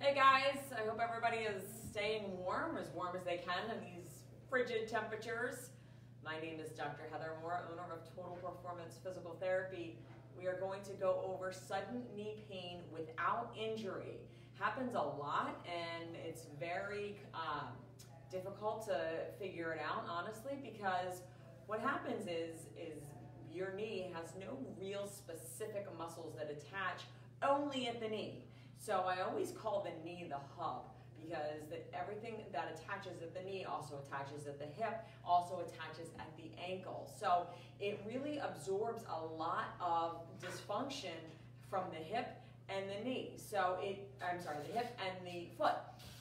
Hey guys, I hope everybody is staying warm, as warm as they can in these frigid temperatures. My name is Dr. Heather Moore, owner of Total Performance Physical Therapy. We are going to go over sudden knee pain without injury. Happens a lot and it's very um, difficult to figure it out, honestly, because what happens is, is your knee has no real specific muscles that attach only at the knee. So I always call the knee the hub because everything that attaches at the knee also attaches at the hip, also attaches at the ankle. So it really absorbs a lot of dysfunction from the hip and the knee. So it, I'm sorry, the hip and the foot.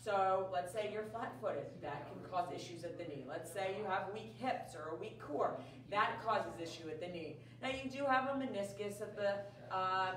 So let's say you're flat-footed, that can cause issues at the knee. Let's say you have weak hips or a weak core, that causes issue at the knee. Now you do have a meniscus at the um,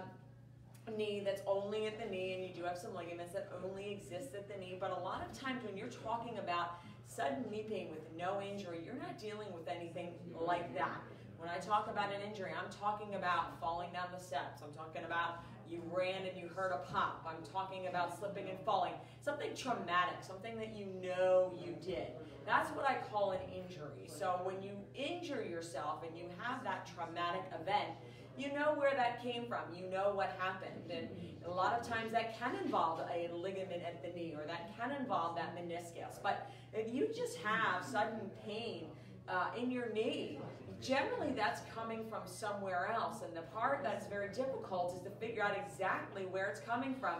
knee that's only at the knee and you do have some ligaments that only exist at the knee but a lot of times when you're talking about sudden knee pain with no injury you're not dealing with anything like that. When I talk about an injury I'm talking about falling down the steps. I'm talking about you ran and you heard a pop. I'm talking about slipping and falling. Something traumatic something that you know you did that's what I call an injury so when you injure yourself and you have that traumatic event you know where that came from. You know what happened. And a lot of times that can involve a ligament at the knee or that can involve that meniscus. But if you just have sudden pain uh, in your knee, generally that's coming from somewhere else. And the part that's very difficult is to figure out exactly where it's coming from.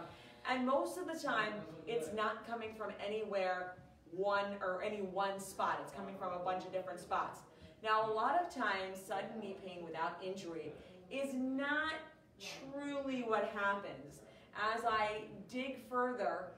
And most of the time, it's not coming from anywhere one or any one spot. It's coming from a bunch of different spots. Now, a lot of times, sudden knee pain without injury is not truly what happens. As I dig further,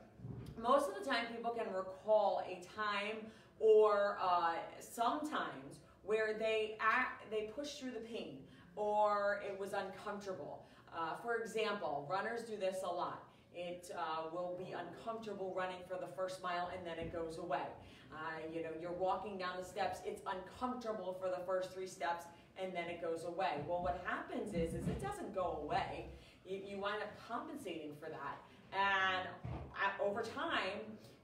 most of the time people can recall a time or uh, sometimes where they act, they push through the pain or it was uncomfortable. Uh, for example, runners do this a lot. It uh, will be uncomfortable running for the first mile and then it goes away. Uh, you know, you're walking down the steps, it's uncomfortable for the first three steps and then it goes away. Well, what happens is, is it doesn't go away. You, you wind up compensating for that. And at, over time,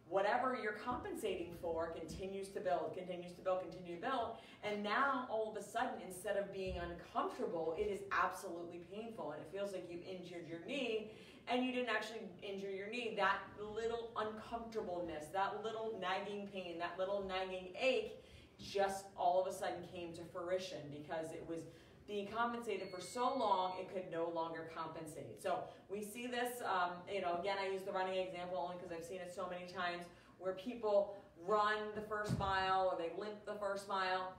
whatever you're compensating for continues to build, continues to build, continue to build. And now all of a sudden, instead of being uncomfortable, it is absolutely painful. And it feels like you've injured your knee and you didn't actually injure your knee. That little uncomfortableness, that little nagging pain, that little nagging ache just all of a sudden came to fruition because it was being compensated for so long it could no longer compensate. So we see this, um, you know, again, I use the running example only because I've seen it so many times where people run the first mile or they limp the first mile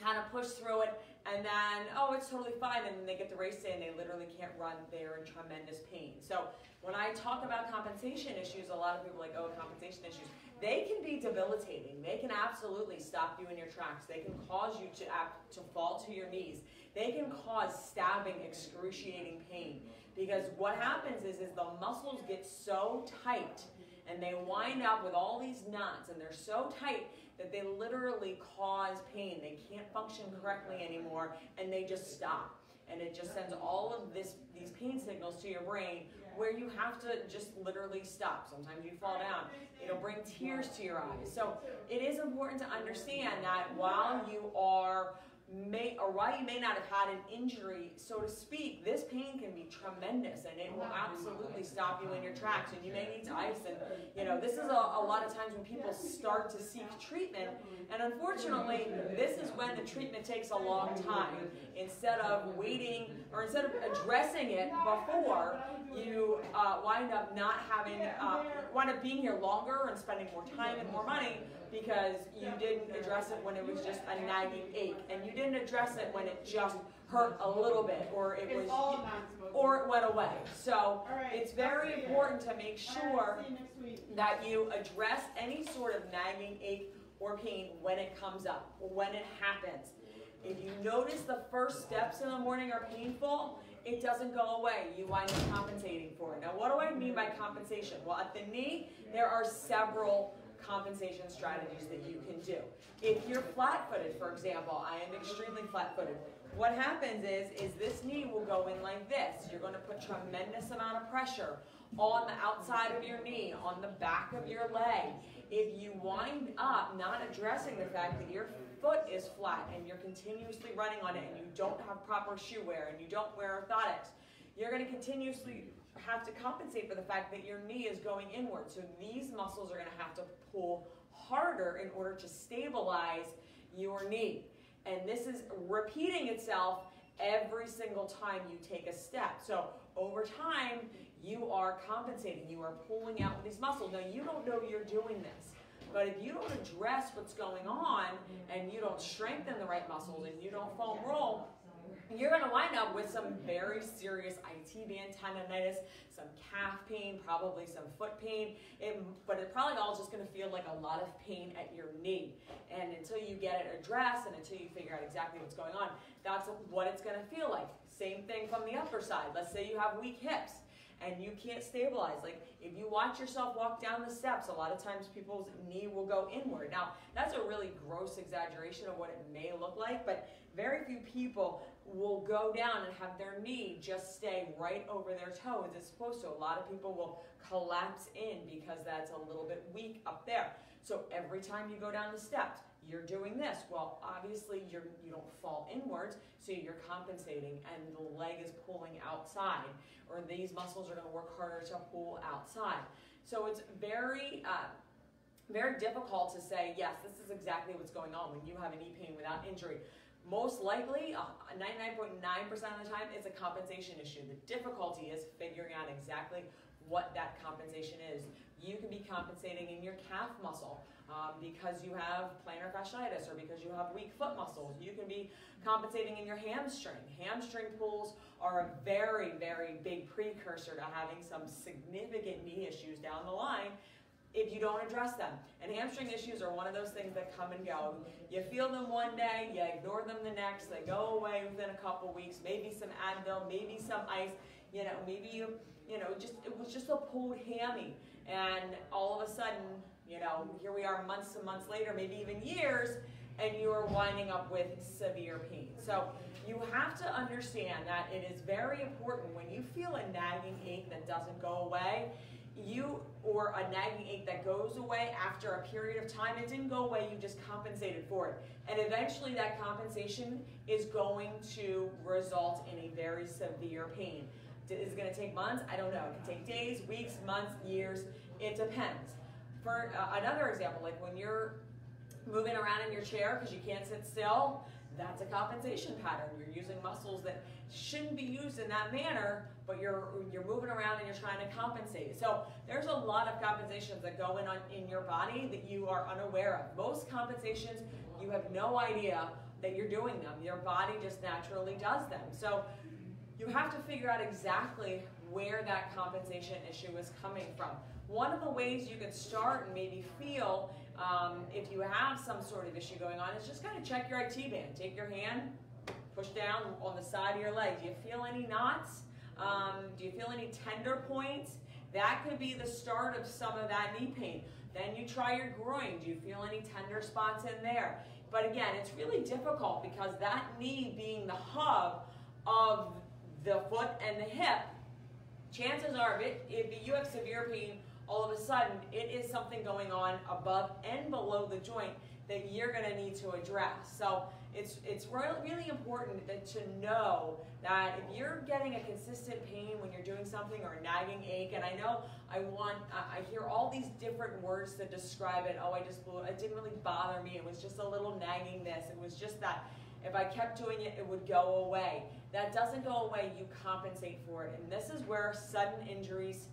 kind of push through it, and then, oh, it's totally fine, and then they get the race day and they literally can't run. They're in tremendous pain. So when I talk about compensation issues, a lot of people are like, oh, compensation issues. They can be debilitating. They can absolutely stop you in your tracks. They can cause you to, act, to fall to your knees. They can cause stabbing, excruciating pain. Because what happens is, is the muscles get so tight and they wind up with all these knots and they're so tight that they literally cause pain. They can't function correctly anymore and they just stop. And it just sends all of this these pain signals to your brain where you have to just literally stop. Sometimes you fall down. It'll bring tears to your eyes. So it is important to understand that while you are may or while you may not have had an injury, so to speak, this pain can be tremendous and it will absolutely stop you in your tracks and you may need to ice and you know this is a, a lot of times when people start to seek treatment and unfortunately this is when the treatment takes a long time. Instead of waiting or instead of addressing it before you uh, wind up not having uh, wind up being here longer and spending more time and more money because you didn't address it when it was just a nagging ache. And you didn't address it when it just hurt a little bit or it was or it went away. So it's very important to make sure that you address any sort of nagging ache or pain when it comes up, when it happens. If you notice the first steps in the morning are painful, it doesn't go away. You wind up compensating for it. Now, what do I mean by compensation? Well, at the knee, there are several compensation strategies that you can do. If you're flat-footed, for example, I am extremely flat-footed. What happens is, is this knee will go in like this. You're going to put tremendous amount of pressure on the outside of your knee, on the back of your leg. If you wind up not addressing the fact that your foot is flat and you're continuously running on it and you don't have proper shoe wear and you don't wear orthotics, you're going to continuously have to compensate for the fact that your knee is going inward. So these muscles are going to have to pull harder in order to stabilize your knee. And this is repeating itself every single time you take a step. So over time, you are compensating. You are pulling out these muscles. Now, you don't know you're doing this. But if you don't address what's going on and you don't strengthen the right muscles and you don't foam roll, you're going to wind up with some very serious IT band tendonitis, some calf pain, probably some foot pain, it, but it probably all just going to feel like a lot of pain at your knee. And until you get it addressed and until you figure out exactly what's going on, that's what it's going to feel like. Same thing from the upper side. Let's say you have weak hips and you can't stabilize. Like if you watch yourself walk down the steps, a lot of times people's knee will go inward. Now, that's a really gross exaggeration of what it may look like, but very few people will go down and have their knee just stay right over their toe as it's supposed to. A lot of people will collapse in because that's a little bit weak up there. So every time you go down the steps, you're doing this. Well, obviously you're, you don't fall inwards, so you're compensating and the leg is pulling outside or these muscles are to work harder to pull outside. So it's very, uh, very difficult to say, yes, this is exactly what's going on when you have a knee pain without injury. Most likely, 99.9% uh, of the time, it's a compensation issue. The difficulty is figuring out exactly what that compensation is. You can be compensating in your calf muscle um, because you have plantar fasciitis or because you have weak foot muscles. You can be compensating in your hamstring. Hamstring pulls are a very, very big precursor to having some significant knee issues down the line if you don't address them. And hamstring issues are one of those things that come and go. You feel them one day, you ignore them the next, they go away within a couple weeks, maybe some Advil, maybe some ice, you know, maybe you, you know, just it was just a pulled hammy. And all of a sudden, you know, here we are months and months later, maybe even years, and you are winding up with severe pain. So you have to understand that it is very important when you feel a nagging ache that doesn't go away, you or a nagging ache that goes away after a period of time, it didn't go away, you just compensated for it. And eventually that compensation is going to result in a very severe pain. Is it going to take months? I don't know. It can take days, weeks, months, years. It depends. For uh, another example, like when you're moving around in your chair because you can't sit still, that's a compensation pattern. You're using muscles that shouldn't be used in that manner, but you're you're moving around and you're trying to compensate. So there's a lot of compensations that go in on in your body that you are unaware of. Most compensations you have no idea that you're doing them. Your body just naturally does them. So you have to figure out exactly where that compensation issue is coming from. One of the ways you can start and maybe feel um, if you have some sort of issue going on is just kind of check your IT band. Take your hand, push down on the side of your leg. Do you feel any knots? Um, do you feel any tender points? That could be the start of some of that knee pain. Then you try your groin. Do you feel any tender spots in there? But again, it's really difficult because that knee being the hub of the foot and the hip, chances are if, it, if you have severe pain all of a sudden it is something going on above and below the joint that you're going to need to address. So it's it's really important that to know that if you're getting a consistent pain when you're doing something or a nagging ache, and I know I want I hear all these different words to describe it. Oh, I just blew it. didn't really bother me. It was just a little nagging this. It was just that. If I kept doing it, it would go away. That doesn't go away. You compensate for it, and this is where sudden injuries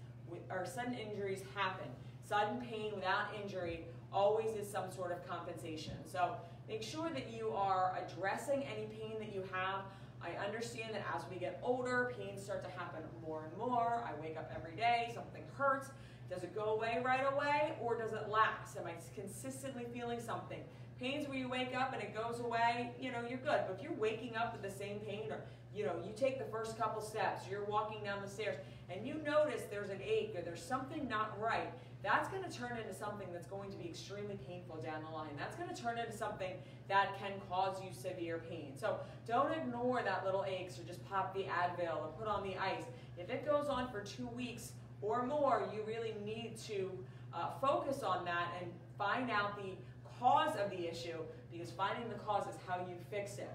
or sudden injuries happen. Sudden pain without injury always is some sort of compensation. So make sure that you are addressing any pain that you have. I understand that as we get older, pains start to happen more and more. I wake up every day, something hurts. Does it go away right away or does it last? Am I consistently feeling something? Pains where you wake up and it goes away, you know, you're good. But if you're waking up with the same pain or, you know, you take the first couple steps, you're walking down the stairs, and you notice there's an ache or there's something not right, that's going to turn into something that's going to be extremely painful down the line. That's going to turn into something that can cause you severe pain. So don't ignore that little aches or just pop the Advil or put on the ice. If it goes on for two weeks or more, you really need to uh, focus on that and find out the cause of the issue because finding the cause is how you fix it.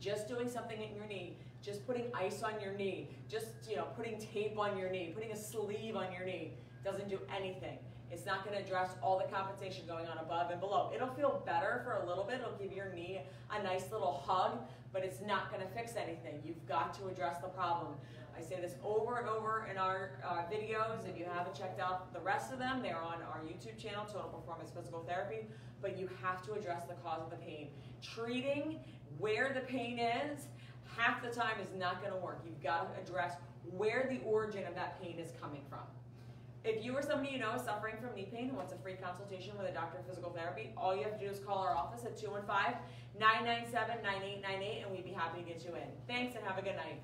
Just doing something in your knee, just putting ice on your knee, just you know putting tape on your knee, putting a sleeve on your knee doesn't do anything. It's not going to address all the compensation going on above and below. It'll feel better for a little bit. It'll give your knee a nice little hug, but it's not going to fix anything. You've got to address the problem. I say this over and over in our uh, videos. If you haven't checked out the rest of them, they're on our YouTube channel, Total Performance Physical Therapy. But you have to address the cause of the pain. Treating where the pain is half the time is not going to work. You've got to address where the origin of that pain is coming from. If you or somebody you know is suffering from knee pain and wants a free consultation with a doctor of physical therapy, all you have to do is call our office at 215 997 9898 and we'd be happy to get you in. Thanks and have a good night.